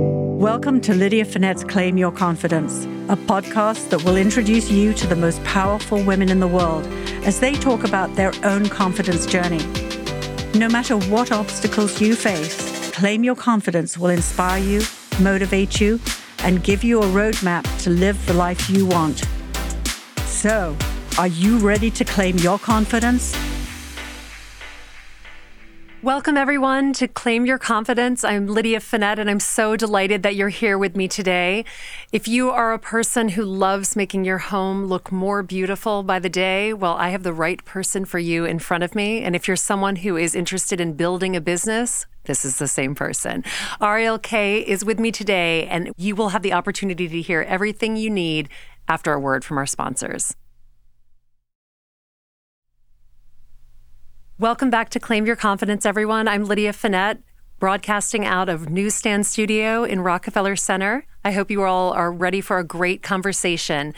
Welcome to Lydia Fenet's Claim Your Confidence, a podcast that will introduce you to the most powerful women in the world as they talk about their own confidence journey. No matter what obstacles you face, Claim Your Confidence will inspire you, motivate you, and give you a roadmap to live the life you want. So, are you ready to claim your confidence? Welcome, everyone, to Claim Your Confidence. I'm Lydia Fenet, and I'm so delighted that you're here with me today. If you are a person who loves making your home look more beautiful by the day, well, I have the right person for you in front of me. And if you're someone who is interested in building a business, this is the same person. Ariel Kaye is with me today, and you will have the opportunity to hear everything you need after a word from our sponsors. Welcome back to Claim Your Confidence, everyone. I'm Lydia Fenet, broadcasting out of Newsstand Studio in Rockefeller Center. I hope you all are ready for a great conversation.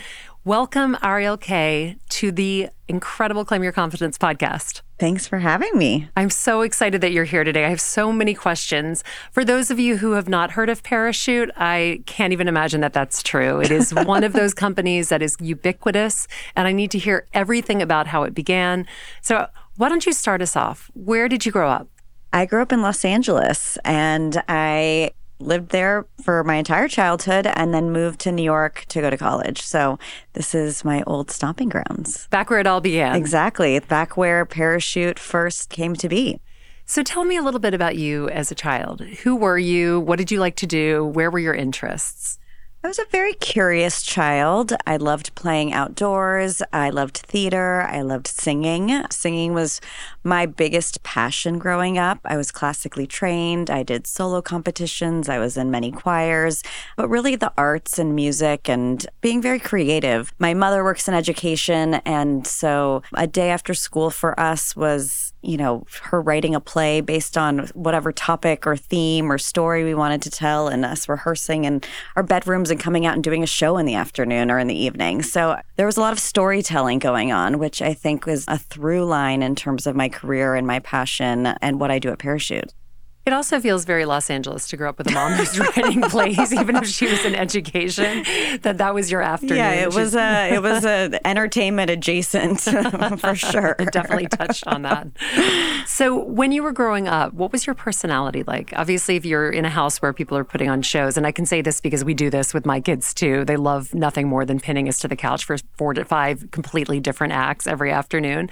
Welcome, Ariel Kaye, to the incredible Claim Your Confidence podcast. Thanks for having me. I'm so excited that you're here today. I have so many questions. For those of you who have not heard of Parachute, I can't even imagine that that's true. It is one of those companies that is ubiquitous, and I need to hear everything about how it began. So, why don't you start us off? Where did you grow up? I grew up in Los Angeles and I lived there for my entire childhood and then moved to New York to go to college. So this is my old stomping grounds. Back where it all began. Exactly. Back where Parachute first came to be. So tell me a little bit about you as a child. Who were you? What did you like to do? Where were your interests? I was a very curious child. I loved playing outdoors. I loved theater. I loved singing. Singing was my biggest passion growing up. I was classically trained. I did solo competitions. I was in many choirs, but really the arts and music and being very creative. My mother works in education. And so a day after school for us was you know, her writing a play based on whatever topic or theme or story we wanted to tell, and us rehearsing in our bedrooms and coming out and doing a show in the afternoon or in the evening. So there was a lot of storytelling going on, which I think was a through line in terms of my career and my passion and what I do at Parachute. It also feels very Los Angeles to grow up with a mom who's writing plays, even if she was in education. That that was your afternoon. Yeah, it was a it was a entertainment adjacent for sure. it definitely touched on that. So, when you were growing up, what was your personality like? Obviously, if you're in a house where people are putting on shows, and I can say this because we do this with my kids too. They love nothing more than pinning us to the couch for four to five completely different acts every afternoon.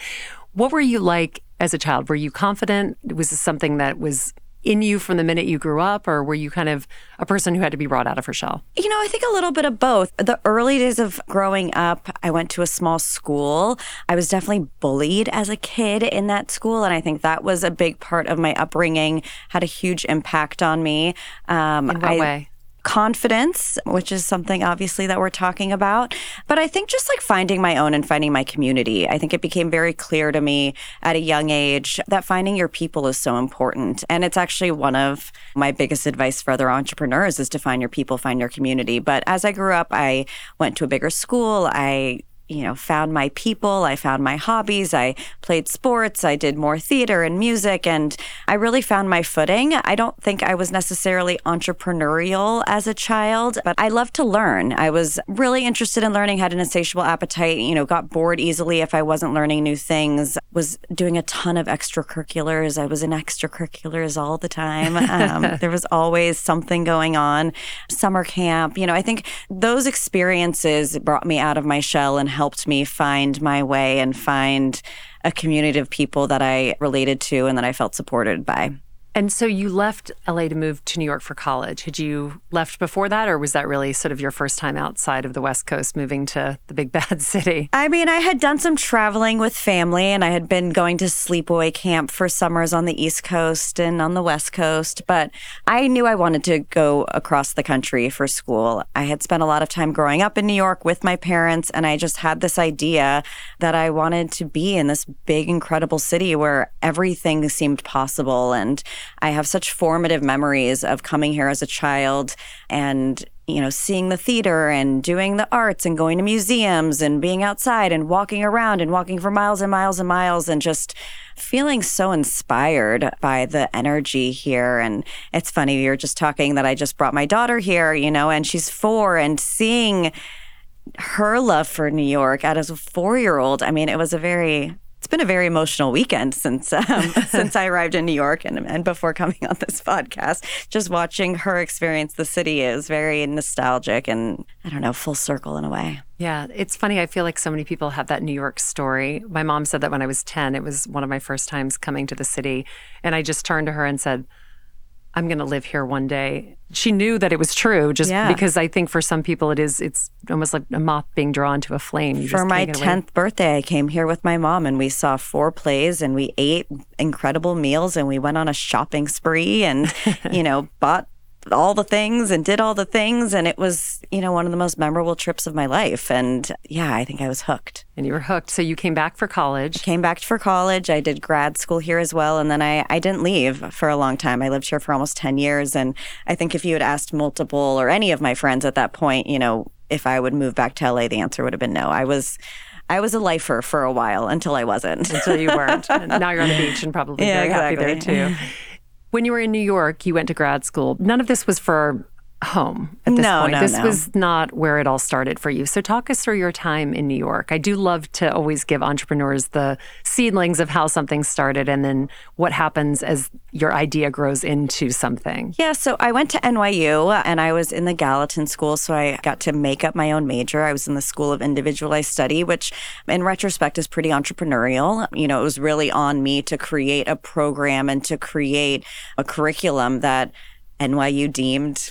What were you like as a child? Were you confident? Was this something that was in you from the minute you grew up, or were you kind of a person who had to be brought out of her shell? You know, I think a little bit of both. The early days of growing up, I went to a small school. I was definitely bullied as a kid in that school. And I think that was a big part of my upbringing, had a huge impact on me. Um, in what I, way? Confidence, which is something obviously that we're talking about. But I think just like finding my own and finding my community, I think it became very clear to me at a young age that finding your people is so important. And it's actually one of my biggest advice for other entrepreneurs is to find your people, find your community. But as I grew up, I went to a bigger school. I you know, found my people. I found my hobbies. I played sports. I did more theater and music, and I really found my footing. I don't think I was necessarily entrepreneurial as a child, but I loved to learn. I was really interested in learning, had an insatiable appetite, you know, got bored easily if I wasn't learning new things, was doing a ton of extracurriculars. I was in extracurriculars all the time. Um, there was always something going on. Summer camp, you know, I think those experiences brought me out of my shell and helped me find my way and find a community of people that I related to and that I felt supported by. And so you left LA to move to New York for college. Had you left before that, or was that really sort of your first time outside of the West Coast, moving to the big bad city? I mean, I had done some traveling with family, and I had been going to sleepaway camp for summers on the East Coast and on the West Coast. But I knew I wanted to go across the country for school. I had spent a lot of time growing up in New York with my parents, and I just had this idea that I wanted to be in this big, incredible city where everything seemed possible and I have such formative memories of coming here as a child and you know, seeing the theater and doing the arts and going to museums and being outside and walking around and walking for miles and miles and miles and just feeling so inspired by the energy here. And it's funny, you were just talking that I just brought my daughter here, you know, and she's four and seeing her love for New York at as a four year old. I mean, it was a very it's been a very emotional weekend since um, since I arrived in New York and, and before coming on this podcast. Just watching her experience the city is very nostalgic and I don't know, full circle in a way. Yeah, it's funny. I feel like so many people have that New York story. My mom said that when I was 10, it was one of my first times coming to the city. And I just turned to her and said, I'm going to live here one day. She knew that it was true just Yeah. because I think for some people it is it's almost like a moth being drawn to a flame. You For my can't get away. 10th birthday, I came here with my mom and we saw four plays and we ate incredible meals and we went on a shopping spree and, you know, bought all the things and did all the things. And it was, you know, one of the most memorable trips of my life. And yeah, I think I was hooked. and you were hooked. So you came back for college. Came back for college. I did grad school here as well. And then I, I didn't leave for a long time. I lived here for almost 10 years. And I think if you had asked multiple or any of my friends at that point, you know, if I would move back to LA, the answer would have been no. I was. I was a lifer for a while until I wasn't. until you weren't. And now you're on the beach and probably Yeah, very happy there too. When you were in New York, you went to grad school. None of this was for home at this No, point. no, this no. was not where it all started for you. So talk us through your time in New York. I do love to always give entrepreneurs the seedlings of how something started and then what happens as your idea grows into something. Yeah, so I went to NYU uh, and I was in the Gallatin School, so I got to make up my own major. I was in the School of Individualized Study, which in retrospect is pretty entrepreneurial. You know, it was really on me to create a program and to create a curriculum that NYU deemed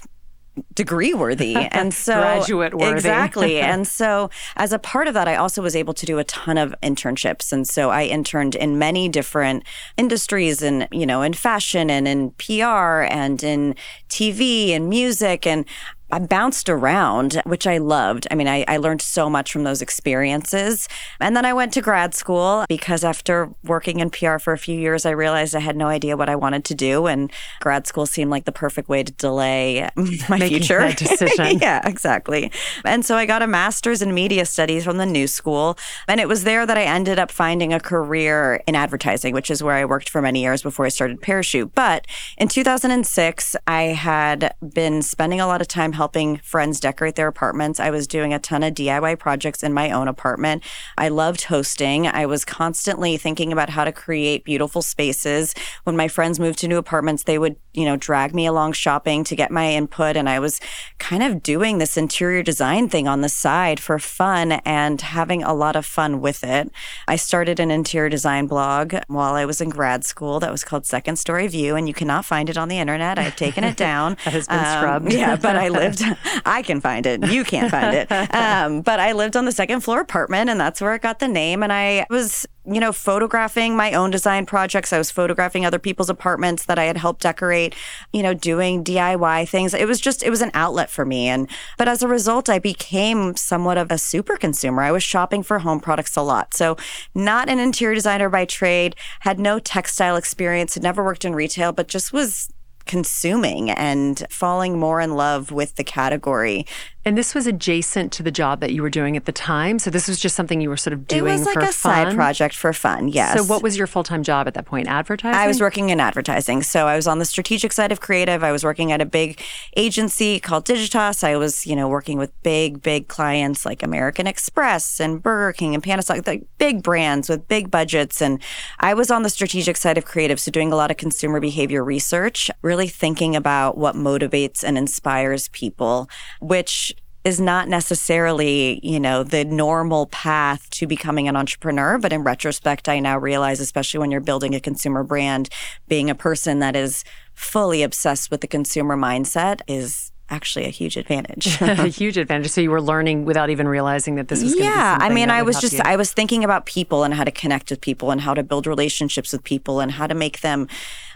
degree worthy. And so Graduate worthy. exactly. And so as a part of that i also was able to do a ton of internships. And so i interned in many different industries and you know in fashion and in pr and in tv and music. And I bounced around, which I loved. I mean, I, I learned so much from those experiences. And then I went to grad school because after working in PR for a few years, I realized I had no idea what I wanted to do. And grad school seemed like the perfect way to delay my Making future. that decision. yeah, exactly. And so I got a master's in media studies from the New School. And it was there that I ended up finding a career in advertising, which is where I worked for many years before I started Parachute. But in 2006, I had been spending a lot of time helping friends decorate their apartments. I was doing a ton of DIY projects in my own apartment. I loved hosting. I was constantly thinking about how to create beautiful spaces. When my friends moved to new apartments, they would, you know, drag me along shopping to get my input. And I was kind of doing this interior design thing on the side for fun and having a lot of fun with it. I started an interior design blog while I was in grad school that was called Second Story View, and you cannot find it on the internet. I've taken it down. That has been Um, scrubbed. yeah, but I lived, I can find it. You can't find it. Um, but I lived on the second floor apartment, and that's where it got the name. And I was, you know, photographing my own design projects. I was photographing other people's apartments that I had helped decorate, you know, doing DIY things. It was just, it was an outlet for me. And, but as a result, I became somewhat of a super consumer. I was shopping for home products a lot. So, not an interior designer by trade, had no textile experience, had never worked in retail, but just was consuming and falling more in love with the category. And this was adjacent to the job that you were doing at the time. So this was just something you were sort of doing it was like a side fun? project for fun. Yes. So what was your full-time job at that point? Advertising? I was working in advertising. So I was on the strategic side of creative. I was working at a big agency called Digitas. I was, you know, working with big, big clients like American Express and Burger King and Panasonic, like big brands with big budgets. And I was on the strategic side of creative. So doing a lot of consumer behavior research, really thinking about what motivates and inspires people, which is not necessarily, you know, the normal path to becoming an entrepreneur. But in retrospect, I now realize, especially when you're building a consumer brand, being a person that is fully obsessed with the consumer mindset is actually a huge advantage. a huge advantage. So you were learning without even realizing that this was going to be yeah, I mean, I was just, you. I was thinking about people and how to connect with people and how to build relationships with people and how to make them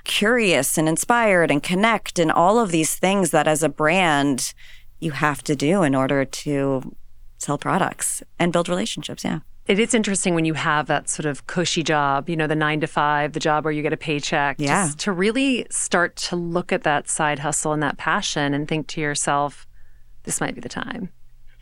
curious and inspired and connect and all of these things that as a brand you have to do in order to sell products and build relationships. Yeah. It is interesting when you have that sort of cushy job, you know, the nine to five, the job where you get a paycheck. Yeah. To really start to look at that side hustle and that passion and think to yourself, this might be the time.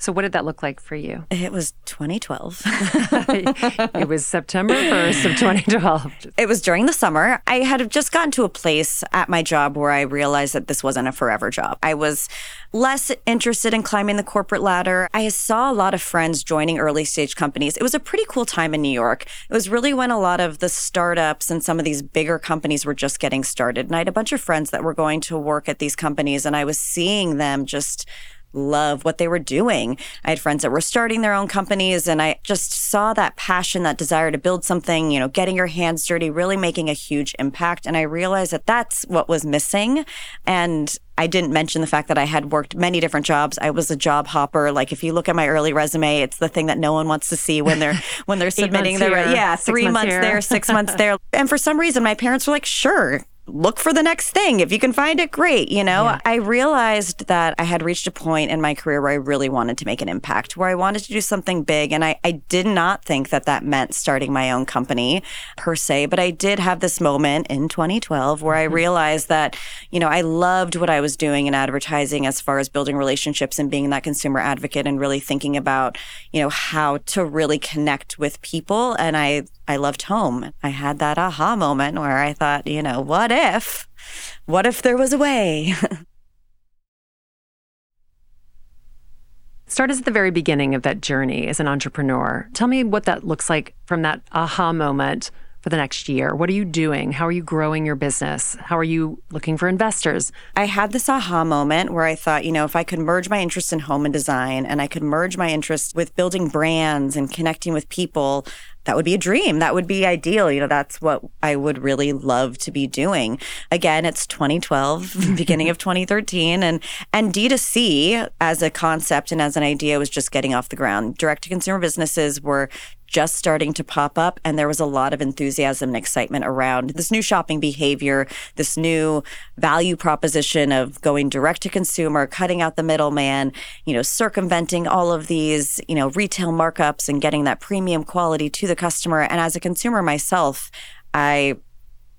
So, what did that look like for you? It was 2012. it was September 1st of 2012. It was during the summer. I had just gotten to a place at my job where I realized that this wasn't a forever job. I was less interested in climbing the corporate ladder. I saw a lot of friends joining early stage companies. It was a pretty cool time in New York. It was really when a lot of the startups and some of these bigger companies were just getting started. And I had a bunch of friends that were going to work at these companies, and I was seeing them just love what they were doing. I had friends that were starting their own companies and I just saw that passion, that desire to build something, you know, getting your hands dirty, really making a huge impact. And I realized that that's what was missing. And I didn't mention the fact that I had worked many different jobs. I was a job hopper. Like if you look at my early resume, it's the thing that no one wants to see when they're when they're submitting their here, yeah, 3 months, months there, 6 months there. And for some reason my parents were like, "Sure, look for the next thing. If you can find it, great. You know, yeah. I realized that I had reached a point in my career where I really wanted to make an impact, where I wanted to do something big. And I, I did not think that that meant starting my own company per se, but I did have this moment in 2012 where I mm-hmm. realized that, you know, I loved what I was doing in advertising as far as building relationships and being that consumer advocate and really thinking about, you know, how to really connect with people. And I I loved home. I had that aha moment where I thought, you know, what if? What if there was a way? Start us at the very beginning of that journey as an entrepreneur. Tell me what that looks like from that aha moment for the next year? What are you doing? How are you growing your business? How are you looking for investors? I had this aha moment where I thought, you know, if I could merge my interest in home and design and I could merge my interest with building brands and connecting with people, that would be a dream. That would be ideal. You know, that's what I would really love to be doing. Again, it's 2012, beginning of 2013 and and D2C as a concept and as an idea was just getting off the ground. Direct to consumer businesses were just starting to pop up. And there was a lot of enthusiasm and excitement around this new shopping behavior, this new value proposition of going direct to consumer, cutting out the middleman, you know, circumventing all of these, you know, retail markups and getting that premium quality to the customer. And as a consumer myself, I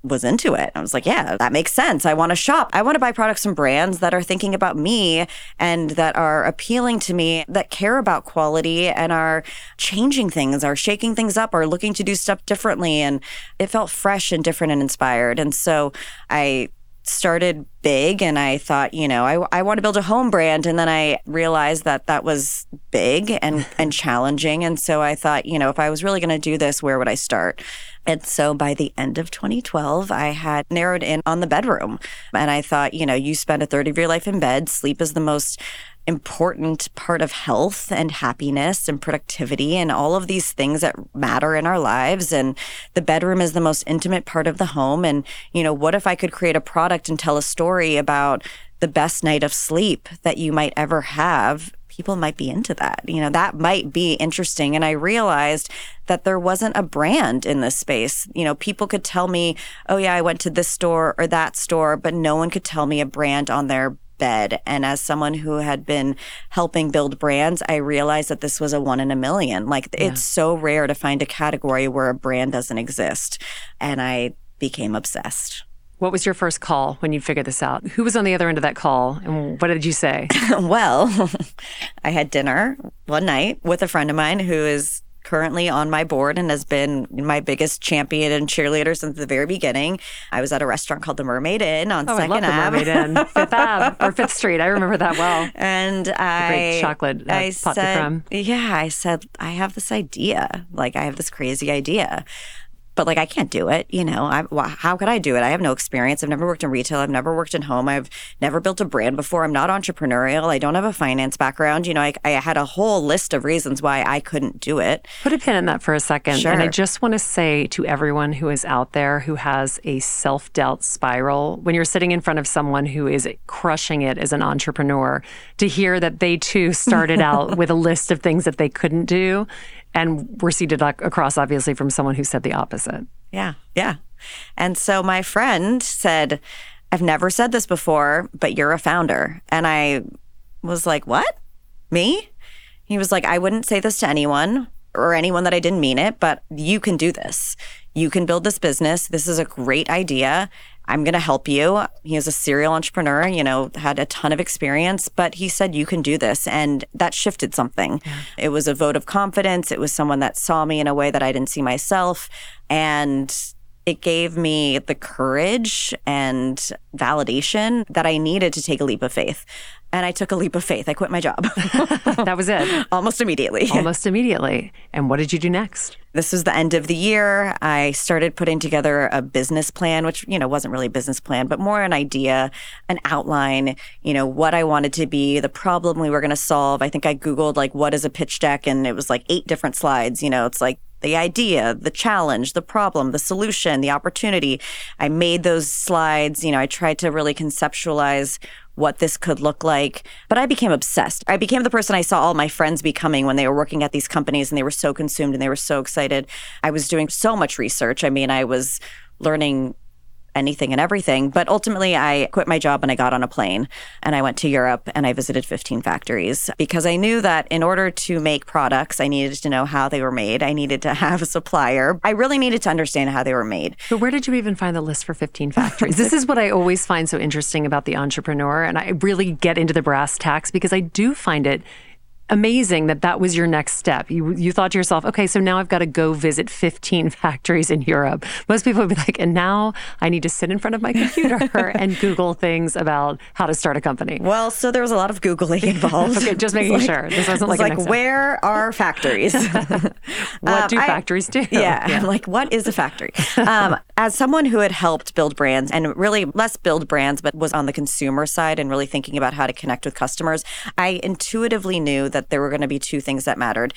was into it. I was like, yeah, that makes sense. I want to shop. I want to buy products from brands that are thinking about me and that are appealing to me, that care about quality and are changing things, are shaking things up, are looking to do stuff differently. And it felt fresh and different and inspired. And so I started big and I thought, you know, I, I want to build a home brand. And then I realized that that was big and, and challenging. And so I thought, you know, if I was really going to do this, where would I start? And so by the end of 2012, I had narrowed in on the bedroom. And I thought, you know, you spend a third of your life in bed. Sleep is the most important part of health and happiness and productivity and all of these things that matter in our lives. And the bedroom is the most intimate part of the home. And, you know, what if I could create a product and tell a story about the best night of sleep that you might ever have people might be into that. You know, that might be interesting. And I realized that there wasn't a brand in this space. You know, people could tell me, oh, yeah, I went to this store or that store, but no one could tell me a brand on their bed. And as someone who had been helping build brands, I realized that this was a one in a million. Like yeah. it's so rare to find a category where a brand doesn't exist. And I became obsessed. What was your first call when you figured this out? Who was on the other end of that call and what did you say? well, I had dinner one night with a friend of mine who is currently on my board and has been my biggest champion and cheerleader since the very beginning. I was at a restaurant called the Mermaid Inn on oh, Second I love Ave. the Mermaid Inn, Fifth Ave or Fifth Street. I remember that well. And I, great chocolate uh, I said, yeah, I said I have this idea. Like I have this crazy idea but like I can't do it. You know, I, how could I do it? I have no experience. I've never worked in retail. I've never worked in home. I've never built a brand before. I'm not entrepreneurial. I don't have a finance background. You know, I, I had a whole list of reasons why I couldn't do it. Put a pin in that for a second. Sure. And I just want to say to everyone who is out there who has a self doubt spiral, when you're sitting in front of someone who is crushing it as an entrepreneur, to hear that they too started out with a list of things that they couldn't do and we're seated across, obviously, from someone who said the opposite. Yeah, yeah. And so my friend said, I've never said this before, but you're a founder. And I was like, What? Me? He was like, I wouldn't say this to anyone or anyone that I didn't mean it, but you can do this. You can build this business. This is a great idea. I'm going to help you. He is a serial entrepreneur, you know, had a ton of experience, but he said, you can do this. And that shifted something. Yeah. It was a vote of confidence. It was someone that saw me in a way that I didn't see myself. And it gave me the courage and validation that I needed to take a leap of faith. And I took a leap of faith. I quit my job. that was it. Almost immediately. Almost immediately. And what did you do next? This was the end of the year. I started putting together a business plan, which, you know, wasn't really a business plan, but more an idea, an outline, you know, what I wanted to be, the problem we were going to solve. I think I Googled, like, what is a pitch deck? And it was like eight different slides. You know, it's like the idea, the challenge, the problem, the solution, the opportunity. I made those slides. You know, I tried to really conceptualize what this could look like. But I became obsessed. I became the person I saw all my friends becoming when they were working at these companies and they were so consumed and they were so excited. I was doing so much research. I mean, I was learning anything and everything. But ultimately, I quit my job and I got on a plane and I went to Europe and I visited 15 factories because I knew that in order to make products, I needed to know how they were made. I needed to have a supplier. I really needed to understand how they were made. But where did you even find the list for 15 factories? this is what I always find so interesting about the entrepreneur. And I really get into the brass tacks because I do find it amazing that that was your next step. You you thought to yourself, okay, so now I've got to go visit 15 factories in Europe. Most people would be like, and now I need to sit in front of my computer and Google things about how to start a company. Well, so there was a lot of googling involved. okay, just making like, sure this wasn't like like where are factories? what um, do factories do? Yeah, yeah. like what is a factory? Um, as someone who had helped build brands and really less build brands, but was on the consumer side and really thinking about how to connect with customers, I intuitively knew that there were going to be two things that mattered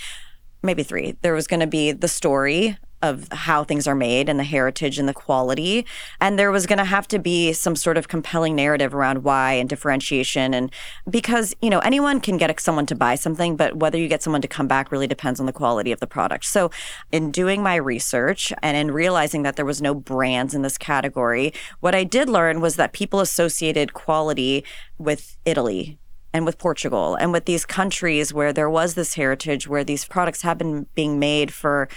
maybe three. There was going to be the story of how things are made and the heritage and the quality. And there was going to have to be some sort of compelling narrative around why and differentiation. And because, you know, anyone can get someone to buy something, but whether you get someone to come back really depends on the quality of the product. So in doing my research and in realizing that there was no brands in this category, what I did learn was that people associated quality with Italy and with Portugal and with these countries where there was this heritage where these products have been being made for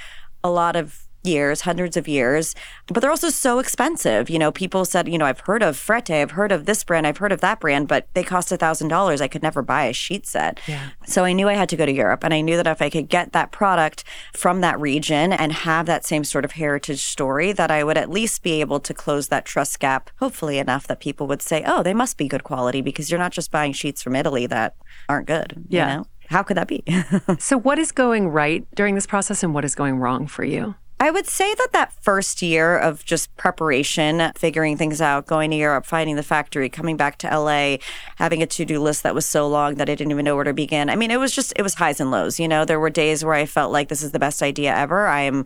a lot of years, hundreds of years, but they're also so expensive. You know, people said, you know, I've heard of Frette, I've heard of this brand, I've heard of that brand, but they cost a thousand dollars. I could never buy a sheet set. Yeah. So I knew I had to go to Europe and I knew that if I could get that product from that region and have that same sort of heritage story, that I would at least be able to close that trust gap, hopefully enough that people would say, oh, they must be good quality because you're not just buying sheets from Italy that aren't good. Yeah. You know? How could that be? so, what is going right during this process and what is going wrong for you? I would say that that first year of just preparation, figuring things out, going to Europe, finding the factory, coming back to LA, having a to do list that was so long that I didn't even know where to begin. I mean, it was just, it was highs and lows. You know, there were days where I felt like this is the best idea ever. I am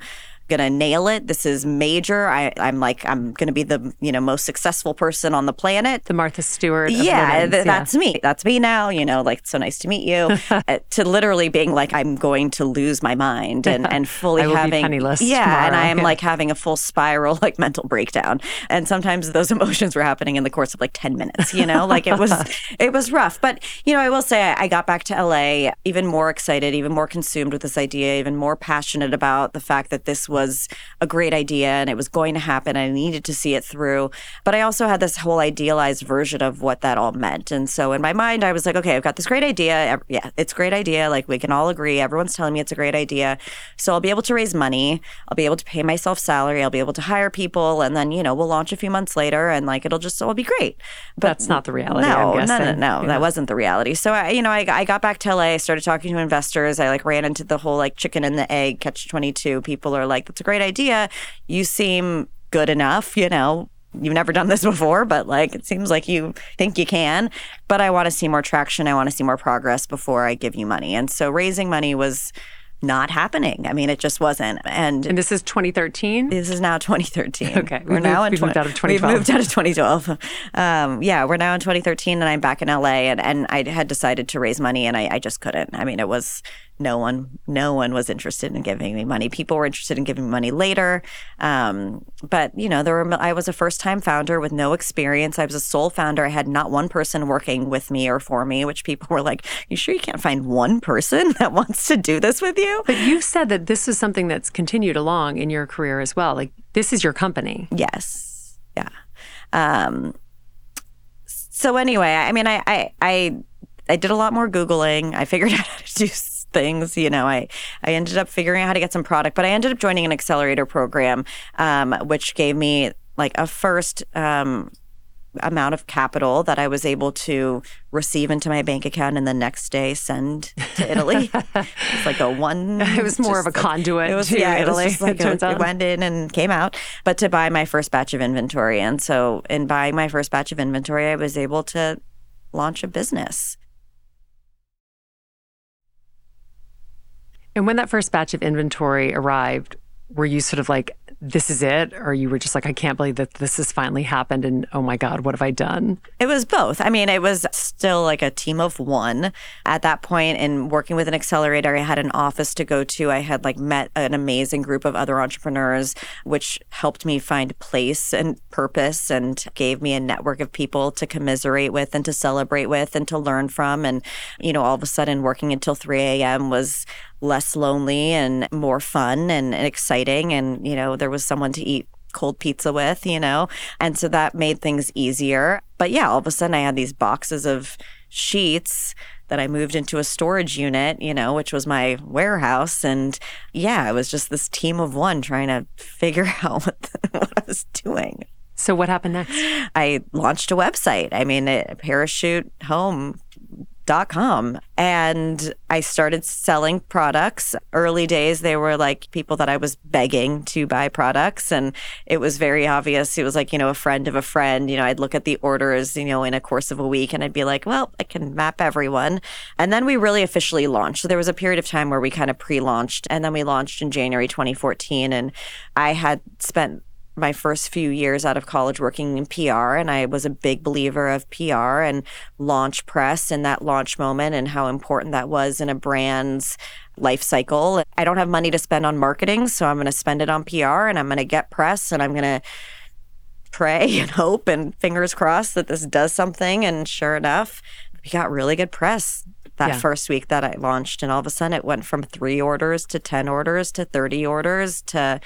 gonna nail it. This is major. I, I'm like, I'm gonna be the you know most successful person on the planet. The Martha Stewart. yeah, th- yeah, that's me. That's me now. You know, like so nice to meet you. uh, to literally being like, I'm going to lose my mind and and fully having penniless. Yeah, tomorrow. and I am yeah. like having a full spiral like mental breakdown. And sometimes those emotions were happening in the course of like ten minutes. You know, like it was it was rough. But you know, I will say I, I got back to LA even more excited, even more consumed with this idea, even more passionate about the fact that this was a great idea and it was going to happen. I needed to see it through. But I also had this whole idealized version of what that all meant. And so in my mind, I was like, okay, I've got this great idea. Yeah, it's a great idea. Like we can all agree. Everyone's telling me it's a great idea. So I'll be able to raise money. I'll be able to pay myself salary. I'll be able to hire people. And then, you know, we'll launch a few months later and like it'll just all be great. But that's not the reality. No, no, no, no. Yeah. That wasn't the reality. So I, you know, I, I got back to LA, I started talking to investors. I like ran into the whole like chicken and the egg catch 22. People are like, that's a great idea. You seem good enough, you know, you've never done this before, but like it seems like you think you can. But I want to see more traction. I want to see more progress before I give you money. And so raising money was not happening. I mean, it just wasn't. And, and this is 2013? This is now 2013. Okay. We're now in 20, moved out of 2012. We've moved out of 2012. Um, yeah, we're now in 2013 and I'm back in LA and, and I had decided to raise money and I, I just couldn't. I mean, it was no one no one was interested in giving me money. People were interested in giving me money later. Um, but you know there were i was a first time founder with no experience. I was a sole founder. I had not one person working with me or for me which people were like you sure you can't find one person that wants to do this with you? But you said that this is something that's continued along in your career as well. Like this is your company. Yes. Yeah. Um, so anyway, I mean, I, I, I, I did a lot more Googling. I figured out how to do things. You know, I, I ended up figuring out how to get some product, but I ended up joining an accelerator program, um, which gave me like a first, um, amount of capital that I was able to receive into my bank account and the next day send to Italy. it's like a one. It was more of a like, conduit it was, to yeah, Italy. It, was like it turns a, out. it went in and came out. But to buy my first batch of inventory, and so in buying my first batch of inventory, I was able to launch a business. And when that first batch of inventory arrived, were you sort of like, this is it? Or you were just like, I can't believe that this has finally happened. And oh my God, what have I done? It was both. I mean, it was still like a team of one at that point. And working with an accelerator, I had an office to go to. I had like met an amazing group of other entrepreneurs, which helped me find place and purpose and gave me a network of people to commiserate with and to celebrate with and to learn from. And, you know, all of a sudden working until 3 a.m. was less lonely and more fun and, exciting. And, you know, there was someone to eat cold pizza with, you know? And so that made things easier. But yeah, all of a sudden I had these boxes of sheets that I moved into a storage unit, you know, which was my warehouse. And yeah, it was just this team of one trying to figure out what, the, what I was doing. So what happened next? I launched a website. I mean, a parachute home com and I started selling products. Early days they were like people that I was begging to buy products and it was very obvious. It was like, you know, a friend of a friend, you know, I'd look at the orders, you know, in a course of a week and I'd be like, well, I can map everyone. And then we really officially launched. So there was a period of time where we kind of pre-launched and then we launched in January 2014 and I had spent my first few years out of college working in PR, and I was a big believer of PR and launch press and that launch moment and how important that was in a brand's life cycle. I don't have money to spend on marketing, so I'm going to spend it on PR and I'm going to get press and I'm going to pray and hope and fingers crossed that this does something. And sure enough, we got really good press that Yeah. first week that I launched. And all of a sudden, it went from three orders to 10 orders to 30 orders to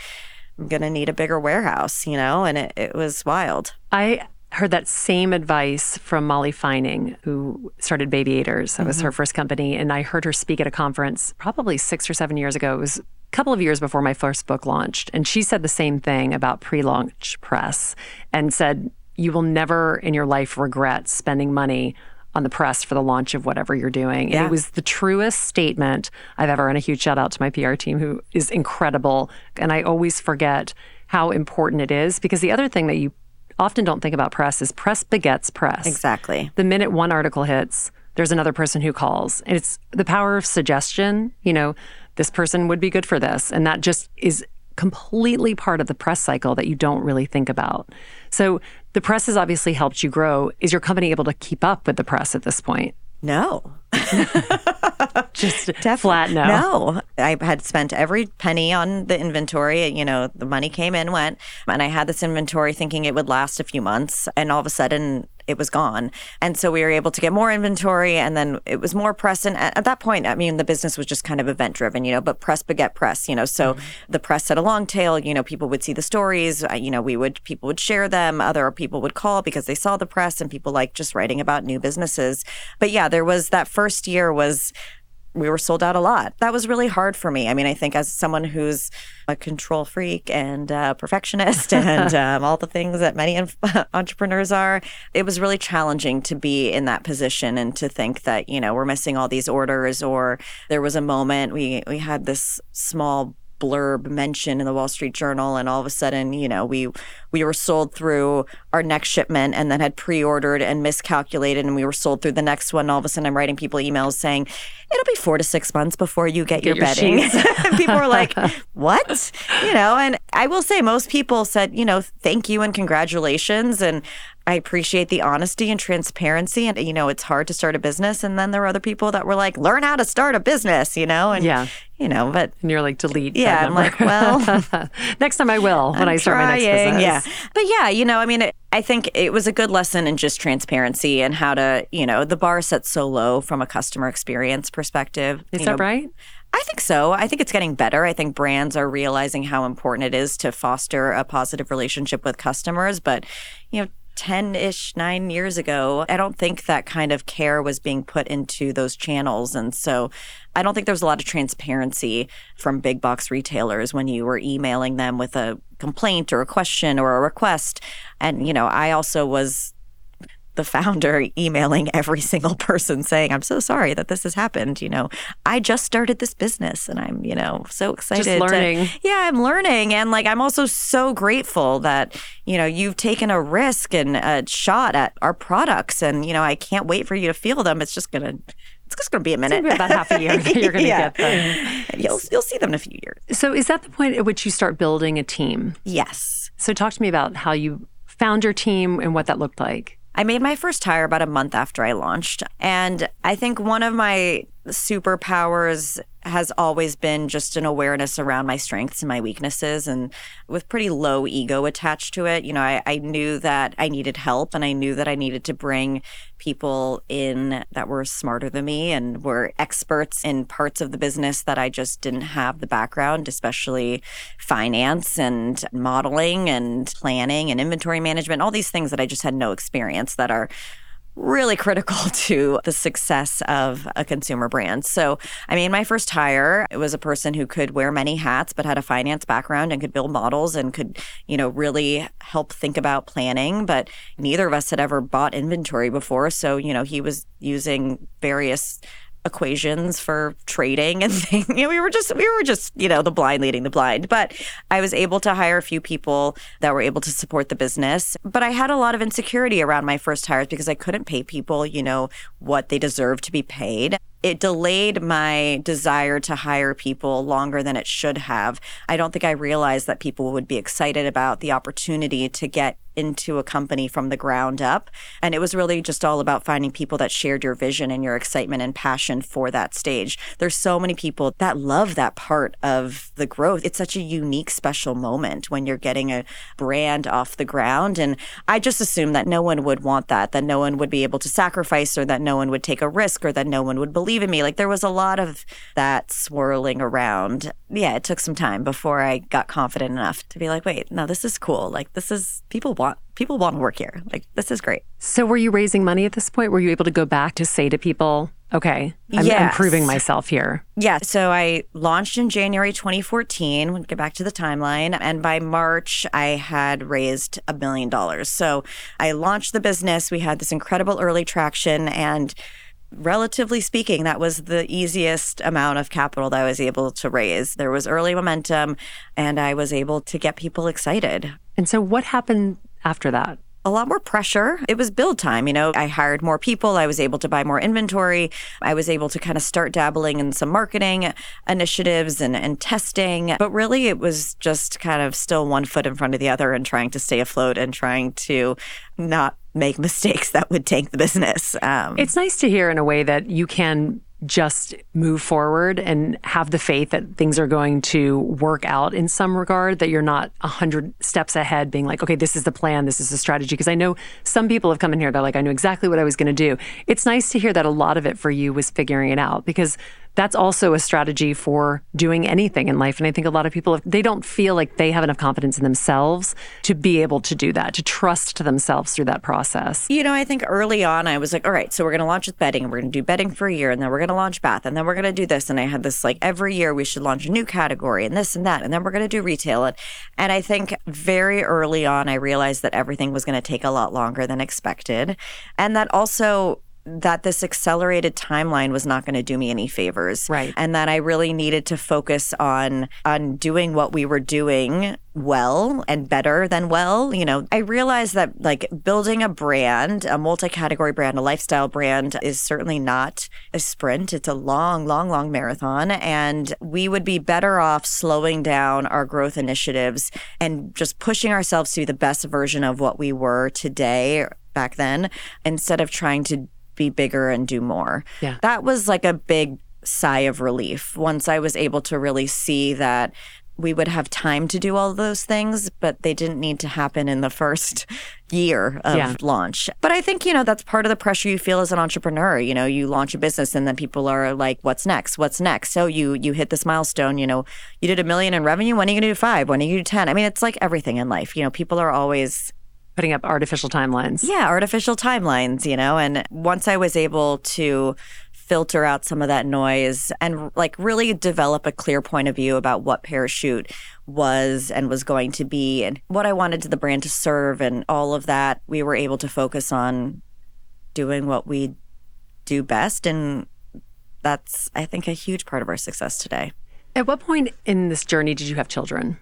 I'm going to need a bigger warehouse, you know? And it, it was wild. I heard that same advice from Molly Fienning, who started Babiators. That was her mm-hmm. first company. And I heard her speak at a conference probably six or seven years ago. It was a couple of years before my first book launched. And she said the same thing about pre launch press and said, You will never in your life regret spending money on the press for the launch of whatever you're doing. And Yeah. it was the truest statement I've ever, and a huge shout out to my PR team who is incredible. And I always forget how important it is because the other thing that you often don't think about press is press begets press. Exactly. The minute one article hits, there's another person who calls. And it's the power of suggestion. You know, this person would be good for this. And that just is completely part of the press cycle that you don't really think about. So the press has obviously helped you grow. Is your company able to keep up with the press at this point? No. Just flat no. No. I had spent every penny on the inventory. You know, the money came in, went, and I had this inventory thinking it would last a few months. And all of a sudden, it was gone. And so we were able to get more inventory and then it was more press. And at, at that point, I mean, the business was just kind of event driven, you know, but press beget press, you know. So the press had a long tail, you know, people would see the stories, uh, you know, we would, people would share them, other people would call because they saw the press and people like just writing about new businesses. But yeah, there was that first year was we were sold out a lot. That was really hard for me. I mean, I think as someone who's a control freak and uh, perfectionist and um, all the things that many en- entrepreneurs are, it was really challenging to be in that position and to think that you know we're missing all these orders. Or there was a moment we we had this small blurb mention in the Wall Street Journal, and all of a sudden, you know, we we were sold through our next shipment and then had pre-ordered and miscalculated, and we were sold through the next one. All of a sudden, I'm writing people emails saying it'll be four to six months before you get, your, your bedding. people are like, "What?" You know, and I will say most people said, you know, thank you and congratulations, and I appreciate the honesty and transparency. And you know, it's hard to start a business, and then there were other people that were like, "Learn how to start a business," you know, and Yeah. you know, but And you're like, delete. Yeah, I'm like, well, next time I will when I'm I start my next business. Yeah. But yeah, you know, I mean, it, I think it was a good lesson in just transparency and how to, you know, the bar set so low from a customer experience perspective. Is that know, right? I think so. I think it's getting better. I think brands are realizing how important it is to foster a positive relationship with customers. But, you know, 10 ish, nine years ago, I don't think that kind of care was being put into those channels. And so I don't think there was a lot of transparency from big box retailers when you were emailing them with a complaint or a question or a request. And, you know, I also was the founder emailing every single person saying, I'm so sorry that this has happened. You know, I just started this business and I'm, you know, so excited. Just learning. To, yeah, I'm learning. And like, I'm also so grateful that, you know, you've taken a risk and a shot at our products. And, you know, I can't wait for you to feel them. It's just going to, it's just going to be a minute. Be about half a year you're going to yeah. get them. You'll, you'll see them in a few years. So is that the point at which you start building a team? Yes. So talk to me about how you found your team and what that looked like. I made my first hire about a month after I launched. And I think one of my superpowers has always been just an awareness around my strengths and my weaknesses and with pretty low ego attached to it. You know, I, I, knew that I needed help and I knew that I needed to bring people in that were smarter than me and were experts in parts of the business that I just didn't have the background, especially finance and modeling and planning and inventory management, all these things that I just had no experience that are really critical to the success of a consumer brand. So, I mean, my first hire. It was a person who could wear many hats but had a finance background and could build models and could, you know, really help think about planning, but neither of us had ever bought inventory before, so, you know, he was using various equations for trading and things. You know, we were just we were just, you know, the blind leading the blind. But I was able to hire a few people that were able to support the business. But I had a lot of insecurity around my first hires because I couldn't pay people, you know, what they deserve to be paid it delayed my desire to hire people longer than it should have. I don't think I realized that people would be excited about the opportunity to get into a company from the ground up. And it was really just all about finding people that shared your vision and your excitement and passion for that stage. There's so many people that love that part of the growth. It's such a unique, special moment when you're getting a brand off the ground. And I just assumed that no one would want that, that no one would be able to sacrifice or that no one would take a risk or that no one would believe in me. Like there was a lot of that swirling around. Yeah, it took some time before I got confident enough to be like, wait, no, this is cool. Like this is people want people want to work here. Like this is great. So were you raising money at this point? Were you able to go back to say to people, okay, I'm yes. improving myself here? Yeah. So I launched in January 2014. We'll get back to the timeline. And by March, I had raised a million dollars. So I launched the business. We had this incredible early traction and relatively speaking, that was the easiest amount of capital that I was able to raise. There was early momentum and I was able to get people excited. And so, what happened after that? a lot more pressure. It was build time. You know, I hired more people. I was able to buy more inventory. I was able to kind of start dabbling in some marketing initiatives and, and testing. But really, it was just kind of still one foot in front of the other and trying to stay afloat and trying to not make mistakes that would tank the business. Um, it's nice to hear in a way that you can just move forward and have the faith that things are going to work out in some regard, that you're not a hundred steps ahead being like, okay, this is the plan, this is the strategy. Because I know some people have come in here, they're like, I knew exactly what I was going to do. It's nice to hear that a lot of it for you was figuring it out because that's also a strategy for doing anything in life. And I think a lot of people, they don't feel like they have enough confidence in themselves to be able to do that, to trust themselves through that process. You know, I think early on, I was like, all right, so we're going to launch with bedding and we're going to do bedding for a year and then we're going to launch bath and then we're going to do this. And I had this like every year we should launch a new category and this and that. And then we're going to do retail. And, and I think very early on, I realized that everything was going to take a lot longer than expected. And that also that this accelerated timeline was not going to do me any favors. Right. And that I really needed to focus on on doing what we were doing well and better than well. You know, I realized that like building a brand, a multi-category brand, a lifestyle brand is certainly not a sprint. It's a long, long, long marathon. And we would be better off slowing down our growth initiatives and just pushing ourselves to be the best version of what we were today back then instead of trying to be bigger and do more. Yeah. That was like a big sigh of relief once I was able to really see that we would have time to do all those things, but they didn't need to happen in the first year of yeah. launch. But I think, you know, that's part of the pressure you feel as an entrepreneur. You know, you launch a business and then people are like, what's next? What's next? So you you hit this milestone, you know, you did a million in revenue. When are you gonna do five? When are you gonna do 10? I mean, it's like everything in life. You know, people are always putting up artificial timelines. Yeah, artificial timelines, you know. And once I was able to filter out some of that noise and like really develop a clear point of view about what Parachute was and was going to be and what I wanted the brand to serve and all of that, we were able to focus on doing what we do best. And that's, I think, a huge part of our success today. At what point in this journey did you have children?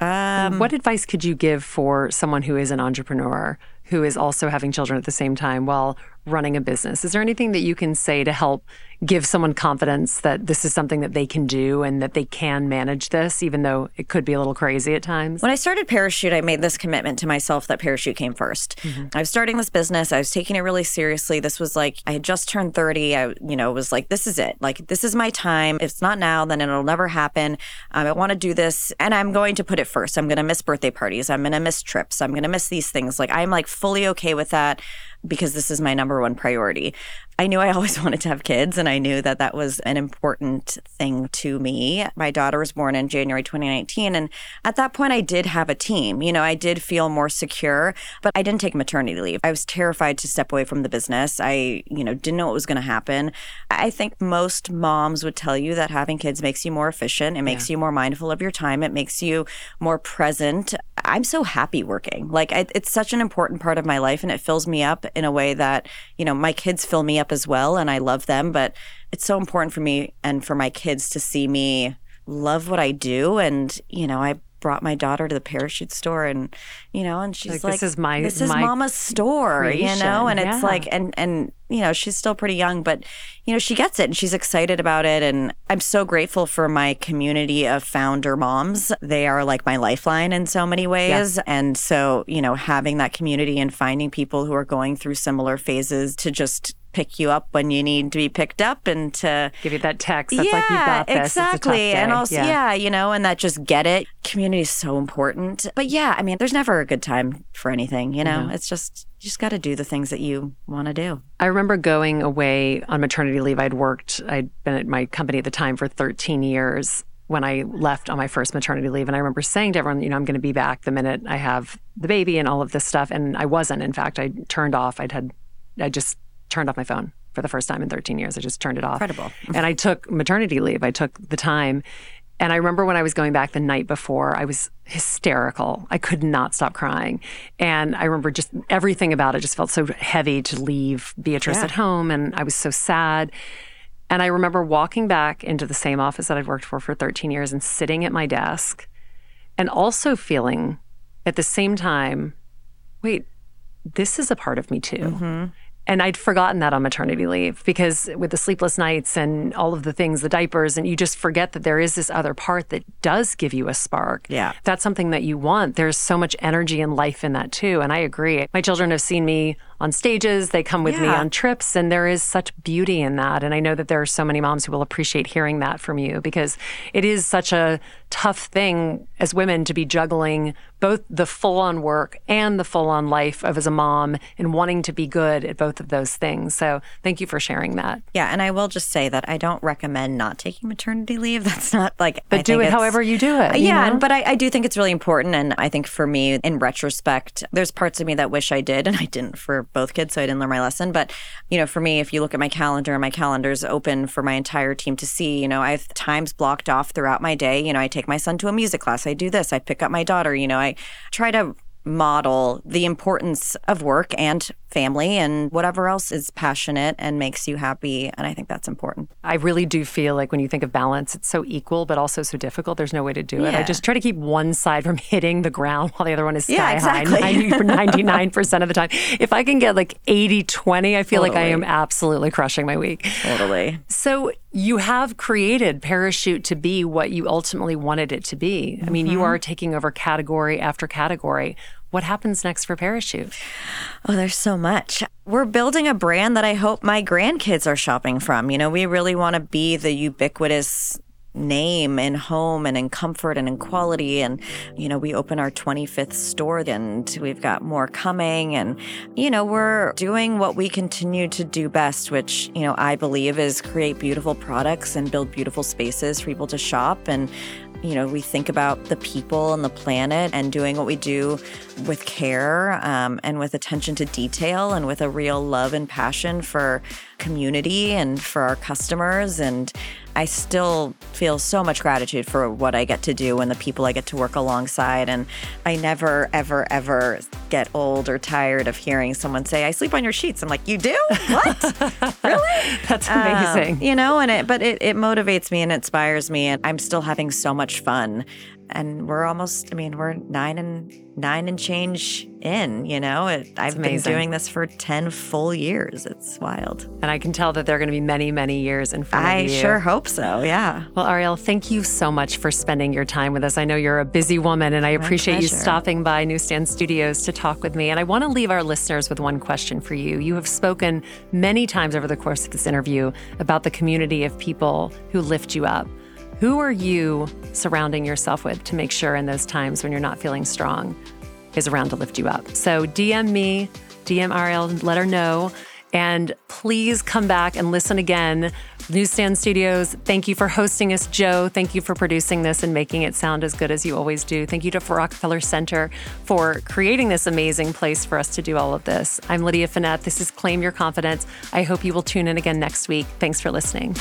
Um, what advice could you give for someone who is an entrepreneur who is also having children at the same time while running a business? Is there anything that you can say to help give someone confidence that this is something that they can do and that they can manage this, even though it could be a little crazy at times? When I started Parachute, I made this commitment to myself that Parachute came 1st Mm-hmm. I was starting this business. I was taking it really seriously. This was like, I had just turned 30. I, you know, was like, this is it. Like, this is my time. If it's not now, then it'll never happen. Um, I want to do this and I'm going to put it first. I'm going to miss birthday parties. I'm going to miss trips. I'm going to miss these things. Like, I'm like fully okay with that because this is my number one priority. I knew I always wanted to have kids, and I knew that that was an important thing to me. My daughter was born in January 2019, and at that point, I did have a team. You know, I did feel more secure, but I didn't take maternity leave. I was terrified to step away from the business. I, you know, didn't know what was going to happen. I think most moms would tell you that having kids makes you more efficient. It makes you more mindful of your time. It makes you more present. I'm so happy working. Like, I, it's such an important part of my life, and it fills me up in a way that, you know, my kids fill me up as well, and I love them. But it's so important for me and for my kids to see me love what I do. And, you know, I brought my daughter to the parachute store and you know and she's Like, like, this is my- this is my mama's store you know? and it's like and and you know she's still pretty young but you know she gets it and she's excited about it. And i'm so grateful for my community of founder moms. They are like my lifeline in so many ways. And so you know having that community and finding people who are going through similar phases to just pick you up when you need to be picked up and to Give you that text that's like, you got this. It's a tough exactly. And also, yeah. you know, and that just get it. Community is so important. But yeah, I mean, there's never a good time for anything, you know? It's just, you just got to do the things that you want to do. I remember going away on maternity leave. I'd worked, I'd been at my company at the time for 13 years when I left on my first maternity leave. And I remember saying to everyone, you know, I'm going to be back the minute I have the baby and all of this stuff. And I wasn't. In fact, I turned off, I'd had, I just turned off my phone for the first time in 13 years. I just turned it off. Incredible. and I took maternity leave. I took the time. And I remember when I was going back the night before, I was hysterical. I could not stop crying. And I remember just everything about it just felt so heavy to leave Beatrice Yeah. at home. And I was so sad. And I remember walking back into the same office that I'd worked for for 13 years and sitting at my desk and also feeling at the same time, wait, this is a part of me too. Mm-hmm. And I'd forgotten that on maternity leave because with the sleepless nights and all of the things, the diapers, and you just forget that there is this other part that does give you a spark. Yeah. That's something that you want. There's so much energy and life in that too. And I agree. My children have seen me on stages, they come with me on trips, and there is such beauty in that. And I know that there are so many moms who will appreciate hearing that from you because it is such a tough thing as women to be juggling both the full on work and the full on life of as a mom and wanting to be good at both of those things. So thank you for sharing that. Yeah. And I will just say that I don't recommend not taking maternity leave. That's not like, But I do it however you do it. you Yeah, know? but I, I do think it's really important. And I think for me, in retrospect, there's parts of me that wish I did, and I didn't for both kids, so I didn't learn my lesson. But, you know, for me, if you look at my calendar, my calendar's open for my entire team to see. You know, I have times blocked off throughout my day. You know, I take my son to a music class, I do this, I pick up my daughter. You know, I try to model the importance of work and family and whatever else is passionate and makes you happy. And I think that's important. I really do feel like when you think of balance, it's so equal, but also so difficult. There's no way to do it. I just try to keep one side from hitting the ground while the other one is sky Yeah, exactly. high 90, 99% of the time. If I can get like 80 20, I feel like I am absolutely crushing my week. Totally. So you have created Parachute to be what you ultimately wanted it to be. I mean, you Mm-hmm. are taking over category after category. What happens next for Parachute? Oh, there's so much. We're building a brand that I hope my grandkids are shopping from. You know, we really want to be the ubiquitous name in home and in comfort and in quality. And, you know, we open our 25th store and we've got more coming. And, you know, we're doing what we continue to do best, which, you know, I believe is create beautiful products and build beautiful spaces for people to shop. And, you know, we think about the people and the planet and doing what we do with care um, and with attention to detail and with a real love and passion for community and for our customers. And I still feel so much gratitude for what I get to do and the people I get to work alongside. And I never, ever, ever get old or tired of hearing someone say, I sleep on your sheets. I'm like, you do? What? really? That's amazing. Um, you know, and it, but it, it motivates me and inspires me. And I'm still having so much fun and we're almost i mean we're nine and nine and change in you know? It, i've amazing. been doing this for 10 full years. It's wild. And i can tell that there are going to be many many years in front I of you. i sure hope so yeah. Well ariel thank you so much for spending your time with us. I know you're a busy woman and i My appreciate pleasure. you stopping by newsstand studios to talk with me. And i want to leave our listeners with one question for you. You have spoken many times over the course of this interview about the community of people who lift you up who are you surrounding yourself with to make sure in those times when you're not feeling strong is around to lift you up? So DM me, DM Ariel, let her know. And please come back and listen again. Newsstand Studios, thank you for hosting us, Joe. Thank you for producing this and making it sound as good as you always do. Thank you to Rockefeller Center for creating this amazing place for us to do all of this. I'm Lydia Fenet. This is Claim Your Confidence. I hope you will tune in again next week. Thanks for listening.